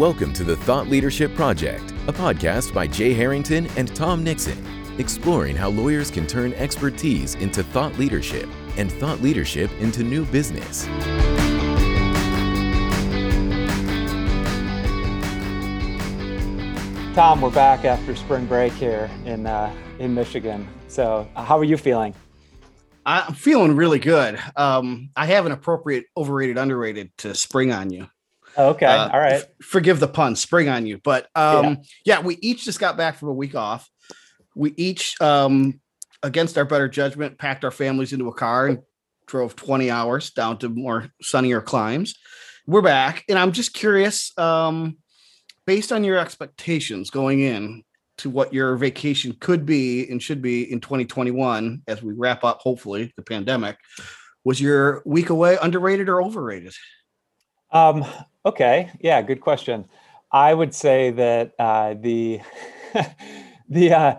Welcome to the Thought Leadership Project, a podcast by Jay Harrington and Tom Nixon, exploring how lawyers can turn expertise into thought leadership and thought leadership into new business. Tom, we're back after spring break here in uh, in Michigan. So, uh, how are you feeling? I'm feeling really good. Um, I have an appropriate overrated, underrated to spring on you. Okay, uh, all right. F- forgive the pun, spring on you. But um, yeah. yeah. we each just got back from a week off. We each, um, against our better judgment, packed our families into a car and drove 20 hours down to more sunnier climes. We're back, and I'm just curious. Um, based on your expectations going in to what your vacation could be and should be in 2021 as we wrap up hopefully the pandemic was your week away underrated or overrated um okay yeah good question i would say that uh the the uh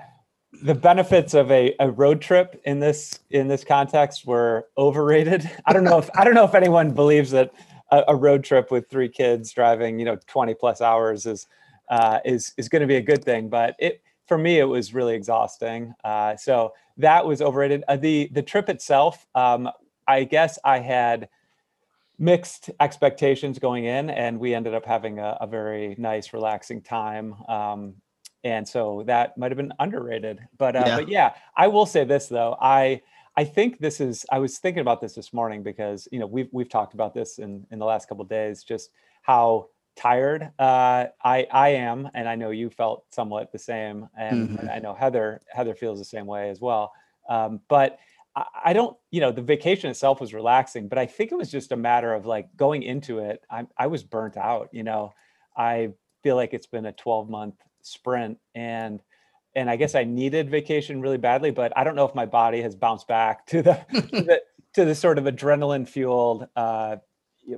the benefits of a, a road trip in this in this context were overrated i don't know if i don't know if anyone believes that a, a road trip with three kids driving, you know, 20 plus hours is uh, is is going to be a good thing. But it for me, it was really exhausting. Uh, so that was overrated. Uh, the the trip itself, um, I guess I had mixed expectations going in, and we ended up having a, a very nice, relaxing time. Um, and so that might have been underrated. But uh, yeah. but yeah, I will say this though, I I think this is. I was thinking about this this morning because you know we've we've talked about this in in the last couple days. Just how tired uh, I I am, and I know you felt somewhat the same, and, mm-hmm. I know Heather Heather feels the same way as well. Um, but I, I don't, you know, the vacation itself was relaxing, but I think it was just a matter of like going into it. I I was burnt out. You know, I feel like it's been a 12 month sprint, and and I guess I needed vacation really badly, but I don't know if my body has bounced back to the to, the, to the sort of adrenaline fueled uh,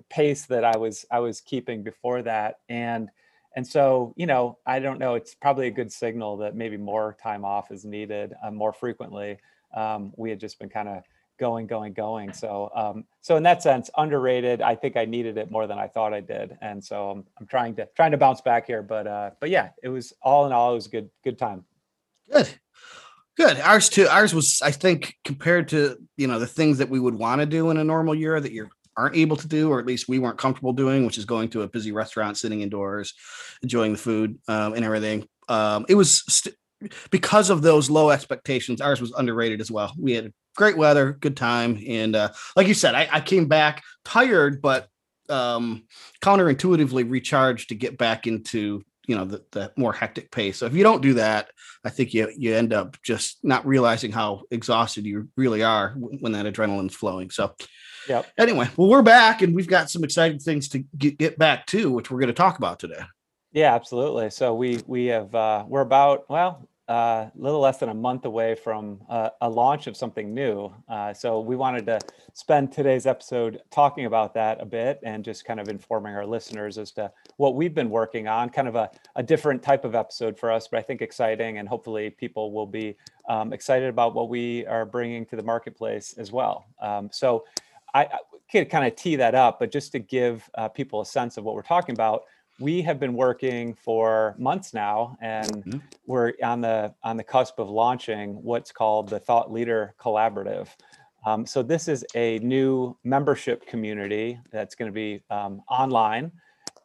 pace that I was I was keeping before that, and and so you know I don't know. It's probably a good signal that maybe more time off is needed uh, more frequently. Um, we had just been kind of going, going, going. So um, so in that sense, underrated. I think I needed it more than I thought I did, and so I'm, I'm trying to trying to bounce back here. But uh, but yeah, it was all in all, it was a good good time. Good. Good. Ours too. Ours was, I think, compared to you know the things that we would want to do in a normal year that you aren't able to do, or at least we weren't comfortable doing, which is going to a busy restaurant, sitting indoors, enjoying the food um, and everything. Um, it was st- because of those low expectations. Ours was underrated as well. We had great weather, good time, and uh, like you said, I, I came back tired, but um, counterintuitively recharged to get back into you know the, the more hectic pace so if you don't do that i think you you end up just not realizing how exhausted you really are when that adrenaline's flowing so yeah anyway well we're back and we've got some exciting things to get, get back to which we're going to talk about today yeah absolutely so we we have uh we're about well a little less than a month away from uh, a launch of something new. Uh, so we wanted to spend today's episode talking about that a bit and just kind of informing our listeners as to what we've been working on. Kind of a, a different type of episode for us, but I think exciting, and hopefully people will be um, excited about what we are bringing to the marketplace as well. Um, so I, I could kind of tee that up, but just to give uh, people a sense of what we're talking about we have been working for months now and mm-hmm. we're on the on the cusp of launching what's called the thought leader collaborative. Um, so this is a new membership community that's going to be um, online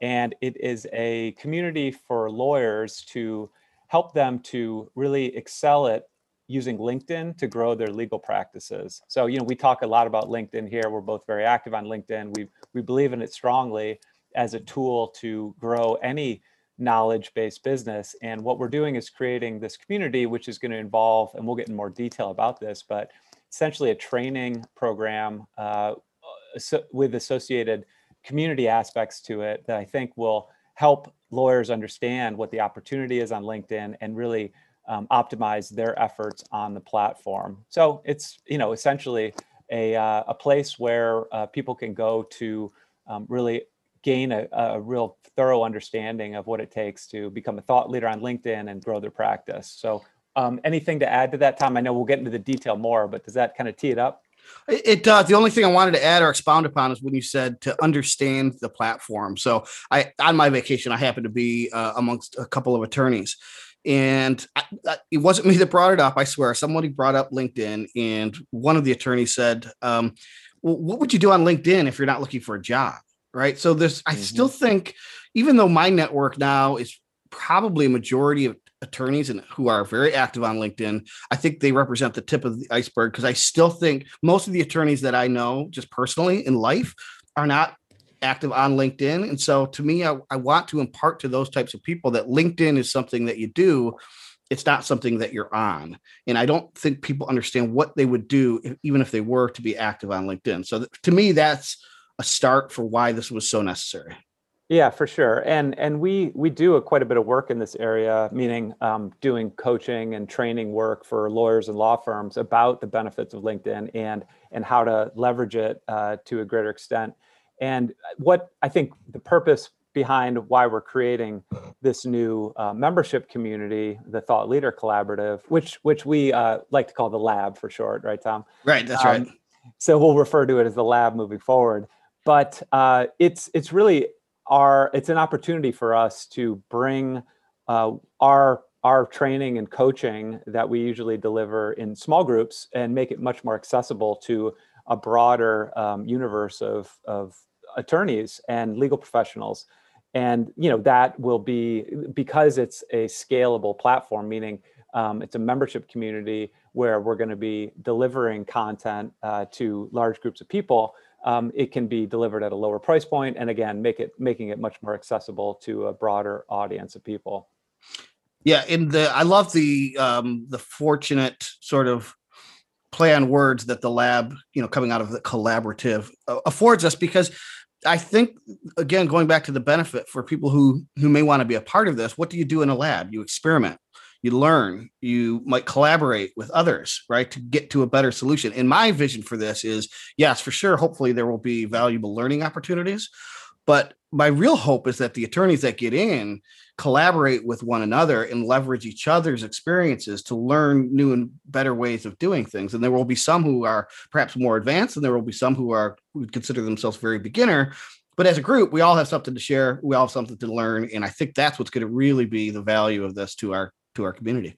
and it is a community for lawyers to help them to really excel at using linkedin to grow their legal practices. So you know we talk a lot about linkedin here. We're both very active on linkedin. We we believe in it strongly as a tool to grow any knowledge based business. And what we're doing is creating this community, which is going to involve, and we'll get in more detail about this, but essentially a training program uh, with associated community aspects to it that I think will help lawyers understand what the opportunity is on LinkedIn and really um, optimize their efforts on the platform. So it's you know essentially a uh, a place where uh, people can go to um, really gain a, a real thorough understanding of what it takes to become a thought leader on LinkedIn and grow their practice. So, um, anything to add to that, Tom? I know we'll get into the detail more, but does that kind of tee it up? It does. The only thing I wanted to add or expound upon is when you said to understand the platform. So I, on my vacation, I happened to be uh, amongst a couple of attorneys, and I, I, it wasn't me that brought it up. I swear, somebody brought up LinkedIn, and one of the attorneys said, um, well, "What would you do on LinkedIn if you're not looking for a job?" Right. So this, I mm-hmm. still think, even though my network now is probably a majority of attorneys and who are very active on LinkedIn, I think they represent the tip of the iceberg because I still think most of the attorneys that I know just personally in life are not active on LinkedIn. And so to me, I, I want to impart to those types of people that LinkedIn is something that you do. It's not something that you're on. And I don't think people understand what they would do if, even if they were to be active on LinkedIn. So th- to me, that's a start for why this was so necessary. Yeah, for sure. And and we we do a, quite a bit of work in this area, meaning um, doing coaching and training work for lawyers and law firms about the benefits of LinkedIn and and how to leverage it uh, to a greater extent. And what I think the purpose behind why we're creating this new uh, membership community, the Thought Leader Collaborative, which which we uh, like to call the Lab for short, right, Tom? Right. That's um, right. So we'll refer to it as the Lab moving forward. But uh, it's it's really are it's an opportunity for us to bring uh, our our training and coaching that we usually deliver in small groups and make it much more accessible to a broader um, universe of, of attorneys and legal professionals. And you know that will be because it's a scalable platform meaning um, it's a membership community where we're going to be delivering content uh, to large groups of people um, it can be delivered at a lower price point and again make it making it much more accessible to a broader audience of people. Yeah in the i love the um the fortunate sort of play on words that the lab you know coming out of the collaborative affords us because i think again going back to the benefit for people who who may want to be a part of this what do you do in a lab? You experiment you learn you might collaborate with others right to get to a better solution. And my vision for this is yes for sure hopefully there will be valuable learning opportunities but my real hope is that the attorneys that get in collaborate with one another and leverage each other's experiences to learn new and better ways of doing things. And there will be some who are perhaps more advanced and there will be some who are who would consider themselves very beginner. But as a group we all have something to share. We all have something to learn. And i think that's what's going to really be the value of this to our to our community.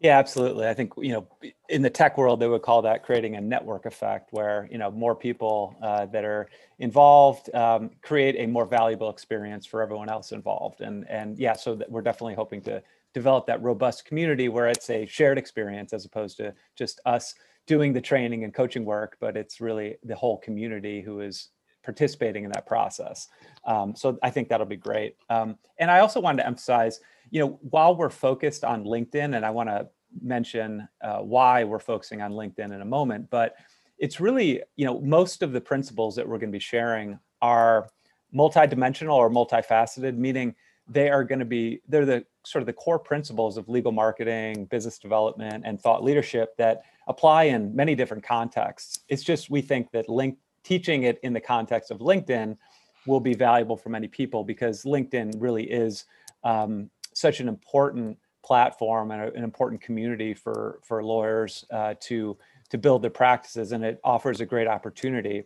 Yeah, absolutely. I think you know, in the tech world, they would call that creating a network effect, where you know more people uh, that are involved um, create a more valuable experience for everyone else involved. And and yeah, so we're definitely hoping to develop that robust community where it's a shared experience as opposed to just us doing the training and coaching work, but it's really the whole community who is participating in that process. Um, so I think that'll be great. Um, and I also wanted to emphasize you know, while we're focused on LinkedIn, and I want to mention uh, why we're focusing on LinkedIn in a moment, but it's really, you know, most of the principles that we're going to be sharing are multidimensional or multifaceted, meaning they are going to be, they're the sort of the core principles of legal marketing, business development, and thought leadership that apply in many different contexts. It's just we think that link teaching it in the context of LinkedIn will be valuable for many people because LinkedIn really is um, such an important platform and a, an important community for for lawyers uh, to to build their practices, and it offers a great opportunity.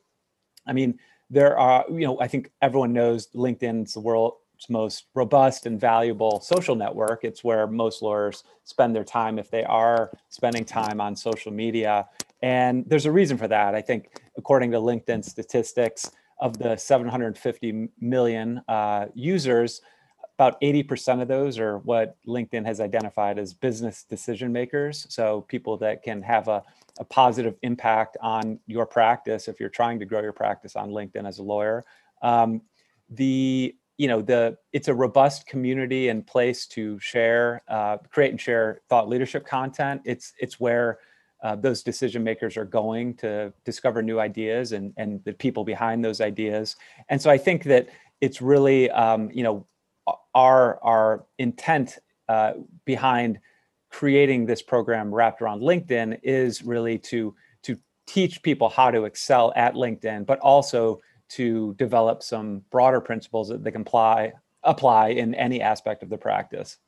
I mean, there are you know I think everyone knows LinkedIn's the world's most robust and valuable social network. It's where most lawyers spend their time if they are spending time on social media, and there's a reason for that. I think according to LinkedIn statistics, of the 750 million uh, users, about 80% of those are what LinkedIn has identified as business decision makers. So people that can have a, a positive impact on your practice if you're trying to grow your practice on LinkedIn as a lawyer. Um, the you know the it's a robust community and place to share uh, create and share thought leadership content it's it's where uh, those decision makers are going to discover new ideas and and the people behind those ideas and so i think that it's really um, you know our our intent uh, behind creating this program wrapped around LinkedIn is really to to teach people how to excel at LinkedIn, but also to develop some broader principles that they can apply apply in any aspect of the practice.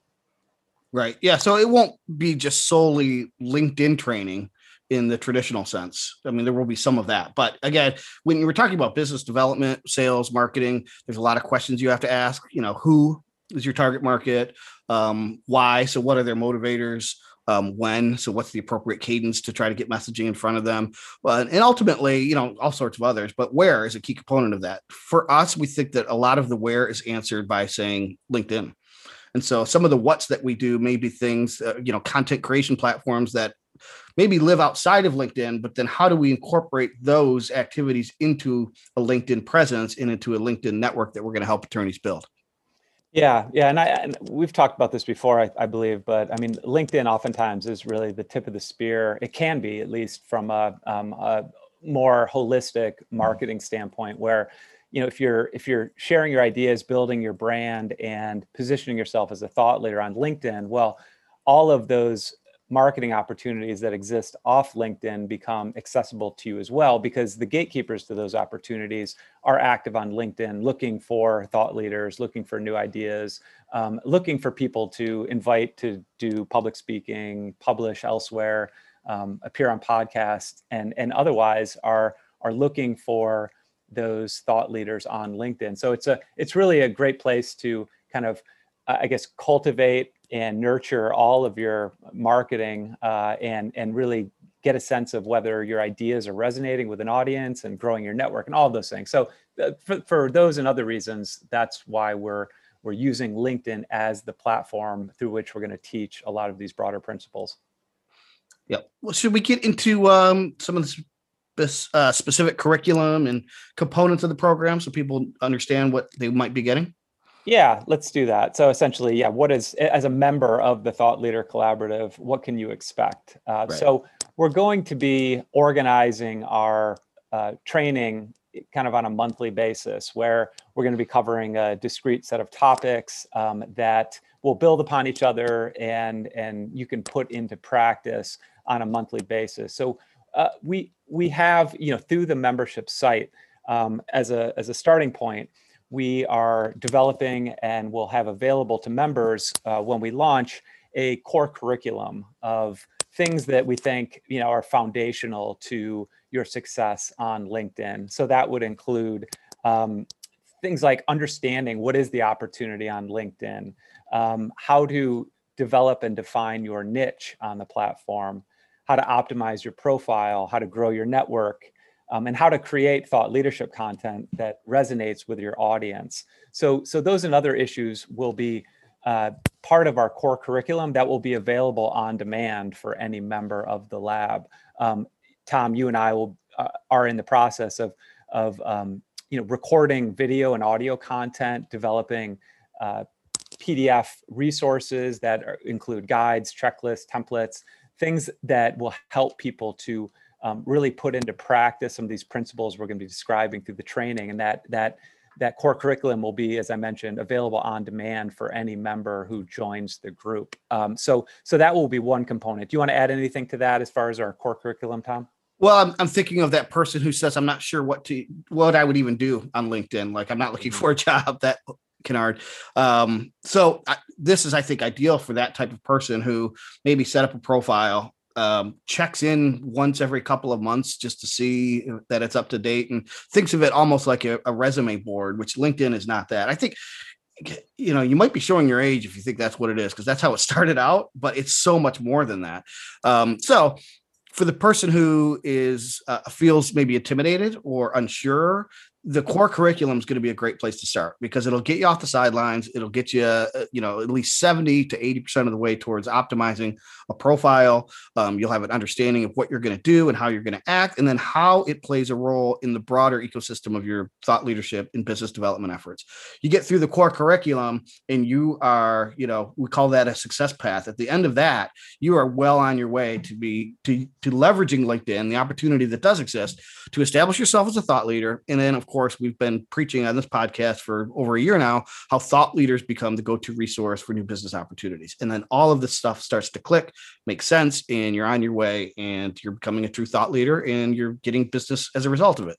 Right. Yeah. So it won't be just solely LinkedIn training in the traditional sense. I mean, there will be some of that. But again, when you were talking about business development, sales, marketing, there's a lot of questions you have to ask. You know, who is your target market? Um, why? So, what are their motivators? Um, when? So, what's the appropriate cadence to try to get messaging in front of them? Well, and ultimately, you know, all sorts of others. But where is a key component of that? For us, we think that a lot of the where is answered by saying LinkedIn. And so some of the what's that we do may be things, uh, you know, content creation platforms that maybe live outside of LinkedIn, but then how do we incorporate those activities into a LinkedIn presence and into a LinkedIn network that we're going to help attorneys build? Yeah, yeah, and I and we've talked about this before, I, I, believe, but I mean, LinkedIn oftentimes is really the tip of the spear. It can be, at least from a, um, a more holistic marketing standpoint, where you know if you're if you're sharing your ideas, building your brand, and positioning yourself as a thought leader on LinkedIn, well, all of those marketing opportunities that exist off LinkedIn become accessible to you as well because the gatekeepers to those opportunities are active on LinkedIn looking for thought leaders, looking for new ideas, um, looking for people to invite to do public speaking, publish elsewhere, um, appear on podcasts, and, and otherwise are, are looking for those thought leaders on LinkedIn. So it's a it's really a great place to kind of I guess cultivate and nurture all of your marketing uh, and and really get a sense of whether your ideas are resonating with an audience and growing your network and all those things. So uh, for, for those and other reasons, that's why we're we're using LinkedIn as the platform through which we're going to teach a lot of these broader principles. Yeah. Well, should we get into um, some of this uh, specific curriculum and components of the program so people understand what they might be getting? Yeah, let's do that. So essentially, yeah, what is as a member of the Thought Leader Collaborative, what can you expect? Uh, right. So we're going to be organizing our uh, training kind of on a monthly basis, where we're going to be covering a discrete set of topics um, that will build upon each other, and and you can put into practice on a monthly basis. So uh, we we have you know through the membership site um, as a as a starting point we are developing and will have available to members uh, when we launch a core curriculum of things that we think you know are foundational to your success on LinkedIn. So that would include um, things like understanding what is the opportunity on LinkedIn, um, how to develop and define your niche on the platform, how to optimize your profile, how to grow your network, um, and how to create thought leadership content that resonates with your audience. So, so those and other issues will be uh, part of our core curriculum that will be available on demand for any member of the lab. Um, Tom, you and I will uh, are in the process of of um, you know recording video and audio content, developing uh, PDF resources that are, include guides, checklists, templates, things that will help people to um, really put into practice some of these principles we're going to be describing through the training and that that that core curriculum will be as i mentioned available on demand for any member who joins the group um, so so that will be one component do you want to add anything to that as far as our core curriculum tom well I'm, I'm thinking of that person who says i'm not sure what to what i would even do on linkedin like i'm not looking mm-hmm. for a job that Kennard. Um, so I, this is, I think, ideal for that type of person who maybe set up a profile um, checks in once every couple of months just to see that it's up to date and thinks of it almost like a, a resume board, which LinkedIn is not that. I think you know you might be showing your age if you think that's what it is because that's how it started out but it's so much more than that um, so for the person who is uh, feels maybe intimidated or unsure the core curriculum is going to be a great place to start because it'll get you off the sidelines. It'll get you, uh, you know, at least 70 to 80% of the way towards optimizing a profile. Um, you'll have an understanding of what you're going to do and how you're going to act, and then how it plays a role in the broader ecosystem of your thought leadership and business development efforts. You get through the core curriculum and you are, you know, we call that a success path. At the end of that, you are well on your way to be to, to leveraging LinkedIn, the opportunity that does exist to establish yourself as a thought leader. And then, of course, course, we've been preaching on this podcast for over a year now how thought leaders become the go to resource for new business opportunities. And then all of this stuff starts to click, makes sense, and you're on your way and you're becoming a true thought leader and you're getting business as a result of it.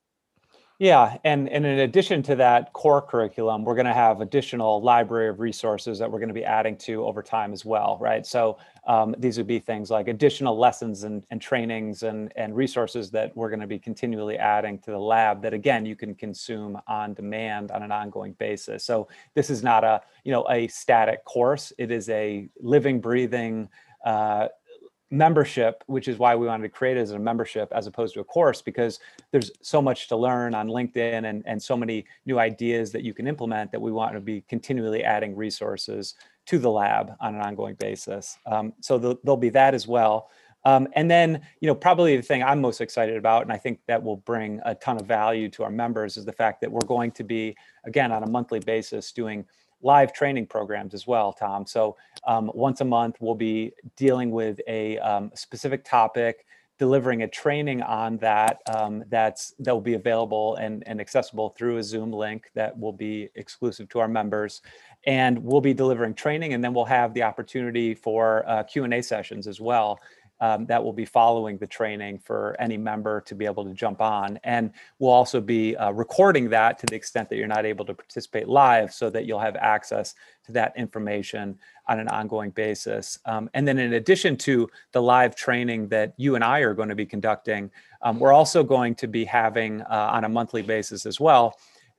Yeah, and, and in addition to that core curriculum, we're going to have additional library of resources that we're going to be adding to over time as well, right? So um, these would be things like additional lessons and, and trainings and, and resources that we're going to be continually adding to the lab that again you can consume on demand on an ongoing basis. So this is not a you know a static course; it is a living, breathing. Uh, membership, which is why we wanted to create it as a membership as opposed to a course, because there's so much to learn on LinkedIn and, and so many new ideas that you can implement that we want to be continually adding resources to the lab on an ongoing basis. Um, so the, there'll be that as well. Um, and then, you know, probably the thing I'm most excited about, and I think that will bring a ton of value to our members, is the fact that we're going to be, again, on a monthly basis, doing live training programs as well, Tom. So um, once a month, we'll be dealing with a um, specific topic, delivering a training on that um, that's that will be available and, and accessible through a Zoom link that will be exclusive to our members. And we'll be delivering training, and then we'll have the opportunity for uh, Q&A sessions as well um, that will be following the training for any member to be able to jump on. And we'll also be uh, recording that to the extent that you're not able to participate live so that you'll have access to that information on an ongoing basis. Um, and then in addition to the live training that you and I are going to be conducting, um, we're also going to be having uh, on a monthly basis as well,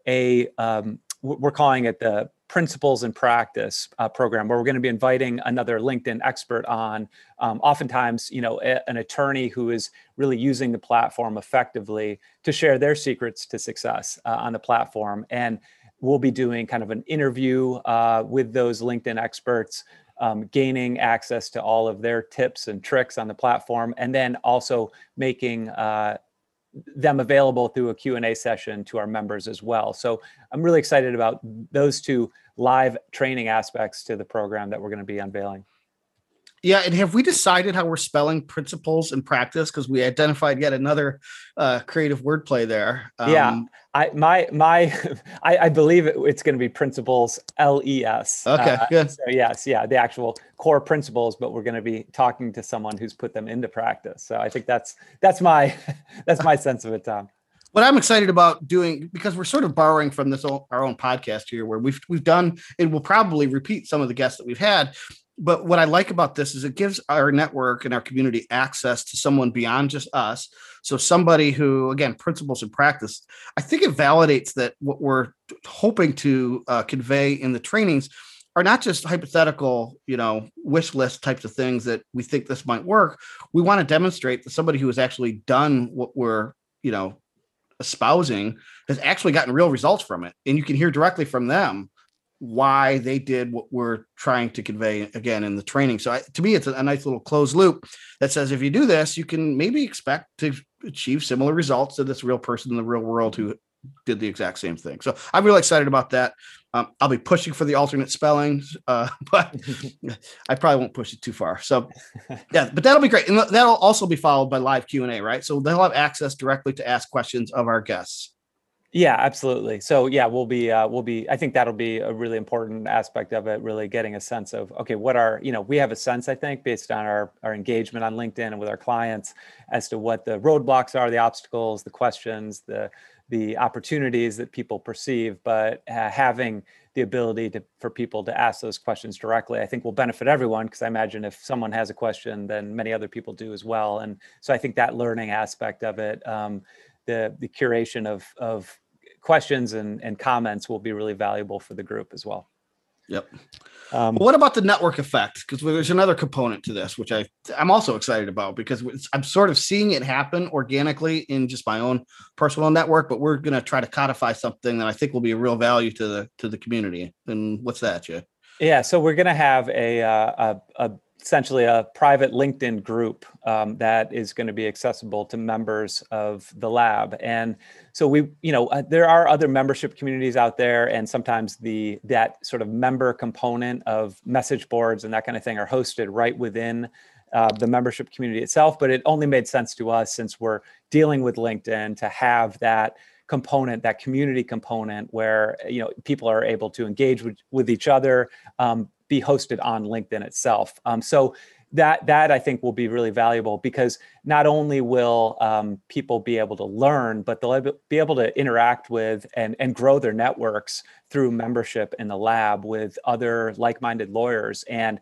a um, we're calling it the principles and practice uh, program where we're going to be inviting another linkedin expert on um, oftentimes you know a, an attorney who is really using the platform effectively to share their secrets to success uh, on the platform. And we'll be doing kind of an interview uh, with those linkedin experts um, gaining access to all of their tips and tricks on the platform and then also making uh, them available through a Q&A session to our members as well. So I'm really excited about those two live training aspects to the program that we're going to be unveiling. Yeah, and have we decided how we're spelling principles and practice? Because we identified yet another uh, creative wordplay there. Um, yeah, I my my I, I believe it, it's going to be principles L E S. Okay, uh, good. So yes, yeah, the actual core principles, but we're going to be talking to someone who's put them into practice. So I think that's that's my that's my sense of it, Tom what I'm excited about doing because we're sort of borrowing from this our own podcast here, where we've we've done and we'll probably repeat some of the guests that we've had but what I like about this is it gives our network and our community access to someone beyond just us. So somebody who, again, principles and practice. I think it validates that what we're hoping to uh, convey in the trainings are not just hypothetical, you know, wish list types of things that we think this might work. We want to demonstrate that somebody who has actually done what we're, you know, espousing has actually gotten real results from it, and you can hear directly from them why they did what we're trying to convey again in the training. So I, to me, it's a, a, nice little closed loop that says if you do this, you can maybe expect to achieve similar results to this real person in the real world who did the exact same thing. So I'm really excited about that. Um, I'll be pushing for the alternate spellings, uh, but I probably won't push it too far. So yeah, but that'll be great, and that'll also be followed by live Q and A, right? So they'll have access directly to ask questions of our guests. Yeah, absolutely. So yeah, we'll be uh, we'll be. I think that'll be a really important aspect of it. Really getting a sense of okay, what are you know we have a sense I think based on our our engagement on LinkedIn and with our clients as to what the roadblocks are, the obstacles, the questions, the the opportunities that people perceive. But uh, having the ability to for people to ask those questions directly, I think will benefit everyone because I imagine if someone has a question, then many other people do as well. And so I think that learning aspect of it. Um, the the curation of of questions and, and comments will be really valuable for the group as well. Yep. Um, what about the network effect? Because there's another component to this, which I I'm also excited about because I'm sort of seeing it happen organically in just my own personal network. But we're going to try to codify something that I think will be a real value to the to the community. And what's that, Jay? Yeah, so we're going to have a, uh, a, a essentially a private LinkedIn group um, that is going to be accessible to members of the lab. And so we, you know, uh, there are other membership communities out there, and sometimes the that sort of member component of message boards and that kind of thing are hosted right within uh, the membership community itself. But it only made sense to us since we're dealing with LinkedIn to have that component, that community component, where you know people are able to engage with, with each other, um, be hosted on LinkedIn itself. Um, so that that I think will be really valuable because not only will um, people be able to learn, but they'll be able to interact with and and grow their networks through membership in the lab with other like-minded lawyers and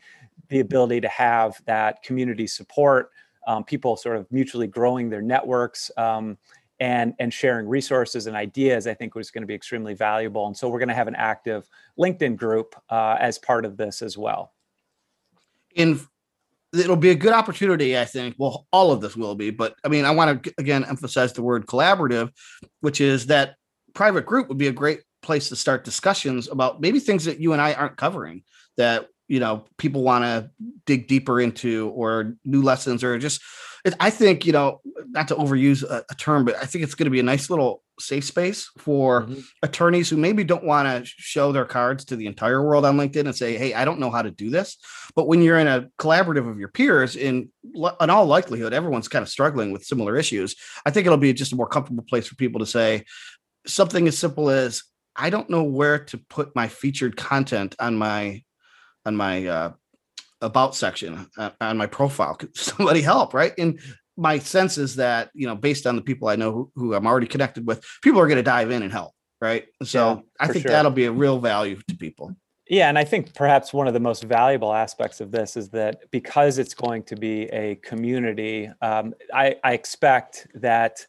the ability to have that community support, um, people sort of mutually growing their networks. Um, and and sharing resources and ideas i think was going to be extremely valuable and so we're going to have an active linkedin group uh, as part of this as well in it'll be a good opportunity, I think. Well, all of this will be, but I mean, I want to again emphasize the word collaborative, which is that private group would be a great place to start discussions about maybe things that you and I aren't covering that you know people want to dig deeper into or new lessons or just I think you know not to overuse a, a term, but I think it's going to be a nice little safe space for mm-hmm. attorneys who maybe don't want to show their cards to the entire world on LinkedIn and say, "Hey, I don't know how to do this." But when you're in a collaborative of your peers, in in all likelihood, everyone's kind of struggling with similar issues. I think it'll be just a more comfortable place for people to say something as simple as, "I don't know where to put my featured content on my on my uh, about section uh, on my profile. Could somebody help? Right. And my sense is that, you know, based on the people I know who, who I'm already connected with, people are going to dive in and help. Right. So yeah, I think sure. that'll be a real value to people. Yeah, and I think perhaps one of the most valuable aspects of this is that because it's going to be a community, um, I, I, expect that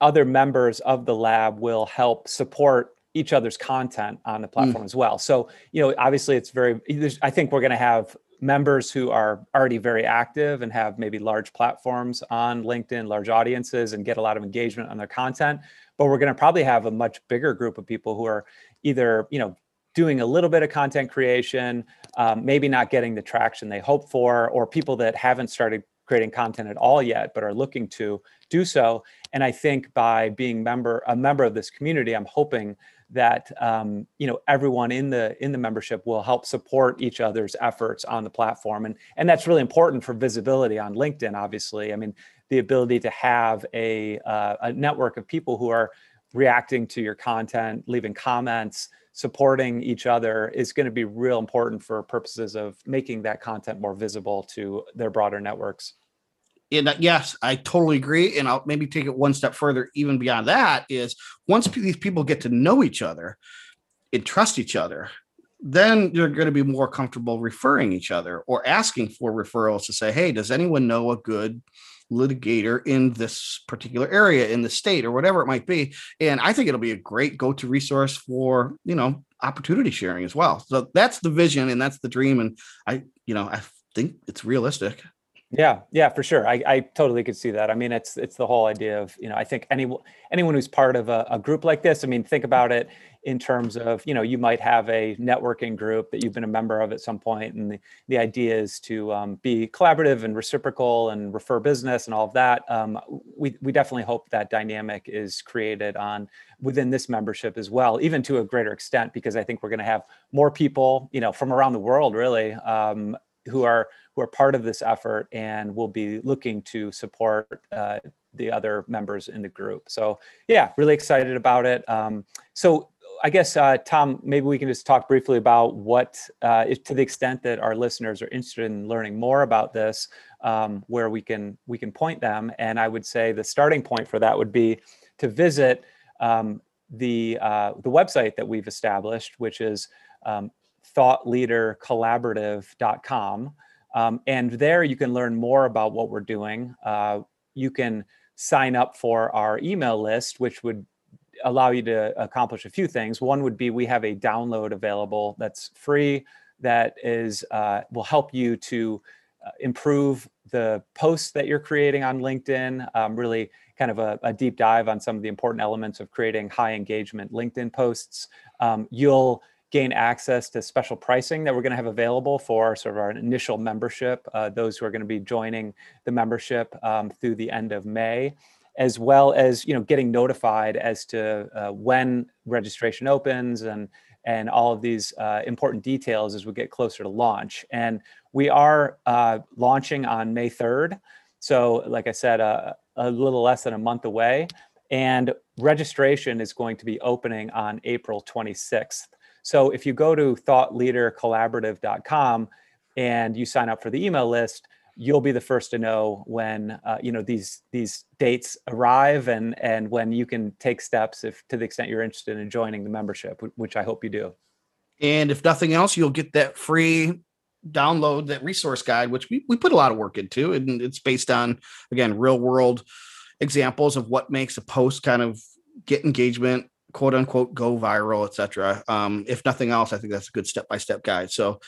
other members of the lab will help support each other's content on the mm. platform mm. as well. So, you know, obviously it's very, I think we're going to have members who are already very active and have maybe large platforms on LinkedIn, large audiences, and get a lot of engagement on their content. But we're going to probably have a much bigger group of people who are either, you know, doing a little bit of content creation, um, maybe not getting the traction they hope for, or people that haven't started creating content at all yet, but are looking to do so. And I think by being member a member of this community, I'm hoping that um, you know everyone in the in the membership will help support each other's efforts on the platform. And and that's really important for visibility on linkedin obviously. I mean the ability to have a uh, a network of people who are reacting to your content leaving comments supporting each other is going to be real important for purposes of making that content more visible to their broader networks and yes, I totally agree. And I'll maybe take it one step further, even beyond that, is once these people get to know each other and trust each other, then you're going to be more comfortable referring each other or asking for referrals to say, hey, does anyone know a good litigator in this particular area in the state or whatever it might be? And I think it'll be a great go-to resource for, you know, opportunity sharing as well. So that's the vision and that's the dream. And I, you know, I think it's realistic. Yeah, yeah, for sure. I, I totally could see that. I mean, it's it's the whole idea of you know I think any anyone who's part of a, a, group like this. I mean, think about it in terms of you know you might have a networking group that you've been a member of at some point, and the, the idea is to um, be collaborative and reciprocal and refer business and all of that. Um, we we definitely hope that dynamic is created on within this membership as well, even to a greater extent, because I think we're going to have more people you know from around the world really um, who are who are part of this effort and will be looking to support uh, the other members in the group. So yeah, really excited about it. Um, so I guess uh, Tom, maybe we can just talk briefly about what, uh, if, to the extent that our listeners are interested in learning more about this, um, where we can we can point them. And I would say the starting point for that would be to visit um, the uh, the website that we've established, which is um, thoughtleadercollaborative.com. Um, and there you can learn more about what we're doing. Uh, you can sign up for our email list, which would allow you to accomplish a few things. One would be we have a download available that's free that is uh, will help you to uh, improve the posts that you're creating on LinkedIn. Um, really, kind of a, a, deep dive on some of the important elements of creating high engagement LinkedIn posts. Um, you'll gain access to special pricing that we're going to have available for sort of our initial membership, uh, those who are going to be joining the membership um, through the end of May, as well as you know getting notified as to uh, when registration opens and and all of these uh, important details as we get closer to launch. And we are uh, launching on May 3rd. So, like I said, uh, a little less than a month away. And registration is going to be opening on April 26th. So if you go to thoughtleadercollaborative.com and you sign up for the email list, you'll be the first to know when uh, you know these these dates arrive and and when you can take steps if to the extent you're interested in joining the membership, which I hope you do. And if nothing else, you'll get that free download that resource guide, which we, we put a lot of work into. And it's based on, again, real world examples of what makes a post kind of get engagement, quote unquote, go viral, etc. Um, if nothing else, I think that's a good step by step guide. So,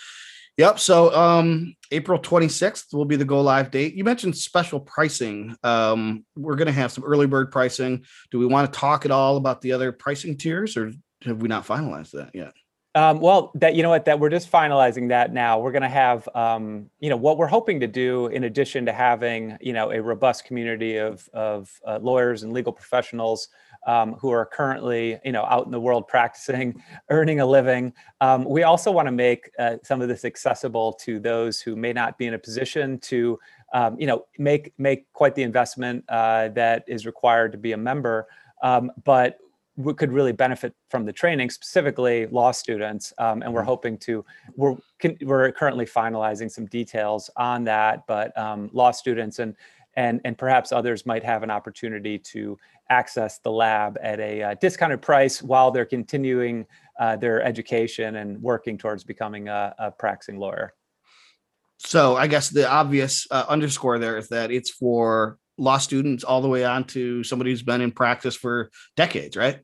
yep. So, um, April 26th will be the go live date. You mentioned special pricing. Um, we're going to have some early bird pricing. Do we want to talk at all about the other pricing tiers or have we not finalized that yet? Um, well, that you know what, that we're just finalizing that now. We're going to have, um, you know, what we're hoping to do, in addition to having, you know, a robust community of of uh, lawyers and legal professionals um, who are currently, you know, out in the world practicing, earning a living. Um, we also want to make uh, some of this accessible to those who may not be in a position to, um, you know, make make quite the investment uh, that is required to be a member. Um, but could really benefit from the training, specifically law students. Um, and we're mm-hmm. hoping to, we're, we're currently finalizing some details on that, but um, law students and, and, and perhaps others might have an opportunity to access the lab at a uh, discounted price while they're continuing uh, their education and working towards becoming a, a, practicing lawyer. So I guess the obvious uh, underscore there is that it's for law students all the way on to somebody who's been in practice for decades, right?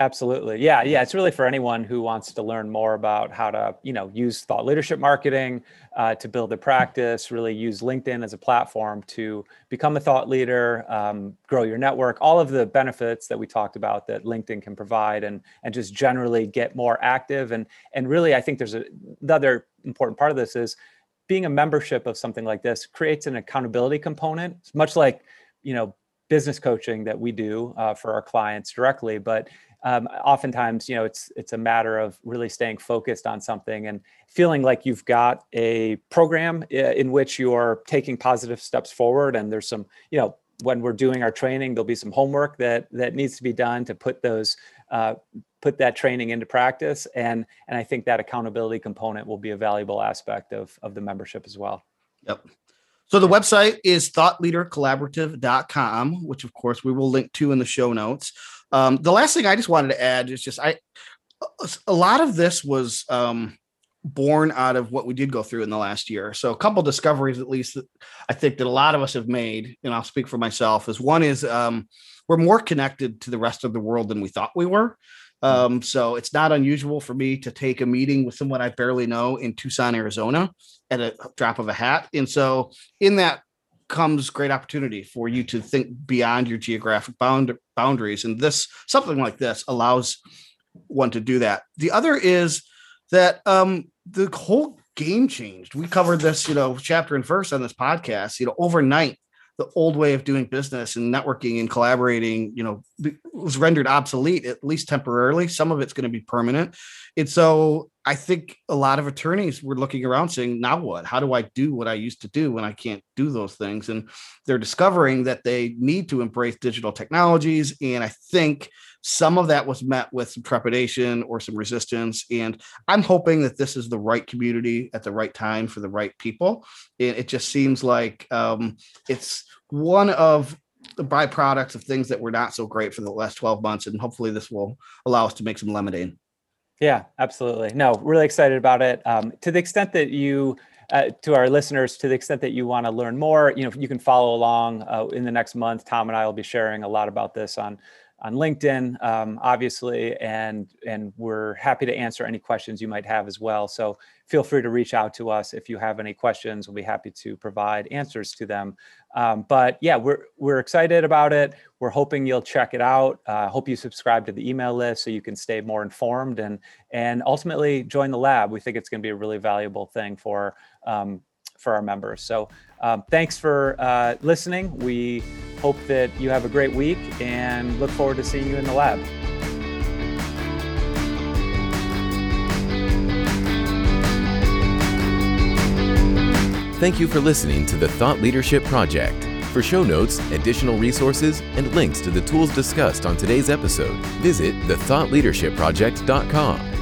Absolutely. Yeah. Yeah. It's really for anyone who wants to learn more about how to, you know, use thought leadership marketing uh, to build a practice, really use LinkedIn as a platform to become a thought leader, um, grow your network, all of the benefits that we talked about that LinkedIn can provide and, and just generally get more active. And, and really, I think there's a, the other important part of this is being a membership of something like this creates an accountability component, much like, you know, business coaching that we do uh, for our clients directly, but um, oftentimes you know it's it's a matter of really staying focused on something and feeling like you've got a program uh, in which you're taking positive steps forward and there's some you know when we're doing our training there'll be some homework that that needs to be done to put those uh, put that training into practice and and i think that accountability component will be a valuable aspect of of the membership as well yep so the website is thoughtleadercollaborative.com, which of course we will link to in the show notes. Um, the last thing I just wanted to add is just I a lot of this was um, born out of what we did go through in the last year. So a couple discoveries, at least, that I think that a lot of us have made, and I'll speak for myself. Is one is um, we're more connected to the rest of the world than we thought we were. Um, so it's not unusual for me to take a meeting with someone I barely know in Tucson, Arizona, at a drop of a hat. And so in that comes great opportunity for you to think beyond your geographic bound, boundaries. And this something like this allows one to do that. The other is that um the whole game changed. We covered this you know chapter and verse on this podcast you know overnight the old way of doing business and networking and collaborating, you know, was rendered obsolete at least temporarily. Some of it's going to be permanent. And so I think a lot of attorneys were looking around saying, now what? How do I do what I used to do when I can't do those things? And they're discovering that they need to embrace digital technologies. And I think some of that was met with some trepidation or some resistance. And I'm hoping that this is the right community at the right time for the right people. And it just seems like um, it's one of the byproducts of things that were not so great for the last 12 months. And hopefully this will allow us to make some lemonade. Yeah, absolutely. No, really excited about it. Um, to the extent that you, uh, to our listeners, to the extent that you want to learn more, you know, you can follow along uh, in the next month. Tom and I will be sharing a lot about this on on LinkedIn, um, obviously, and and we're happy to answer any questions you might have as well. So feel free to reach out to us if you have any questions. We'll be happy to provide answers to them. Um, but yeah, we're we're excited about it. We're hoping you'll check it out. Uh, hope you subscribe to the email list so you can stay more informed and and ultimately join the lab. We think it's going to be a really valuable thing for um, for our members. So um, thanks for uh, listening. We hope that you have a great week and look forward to seeing you in the lab. Thank you for listening to the Thought Leadership Project. For show notes, additional resources, and links to the tools discussed on today's episode, visit thethoughtleadershipproject.com.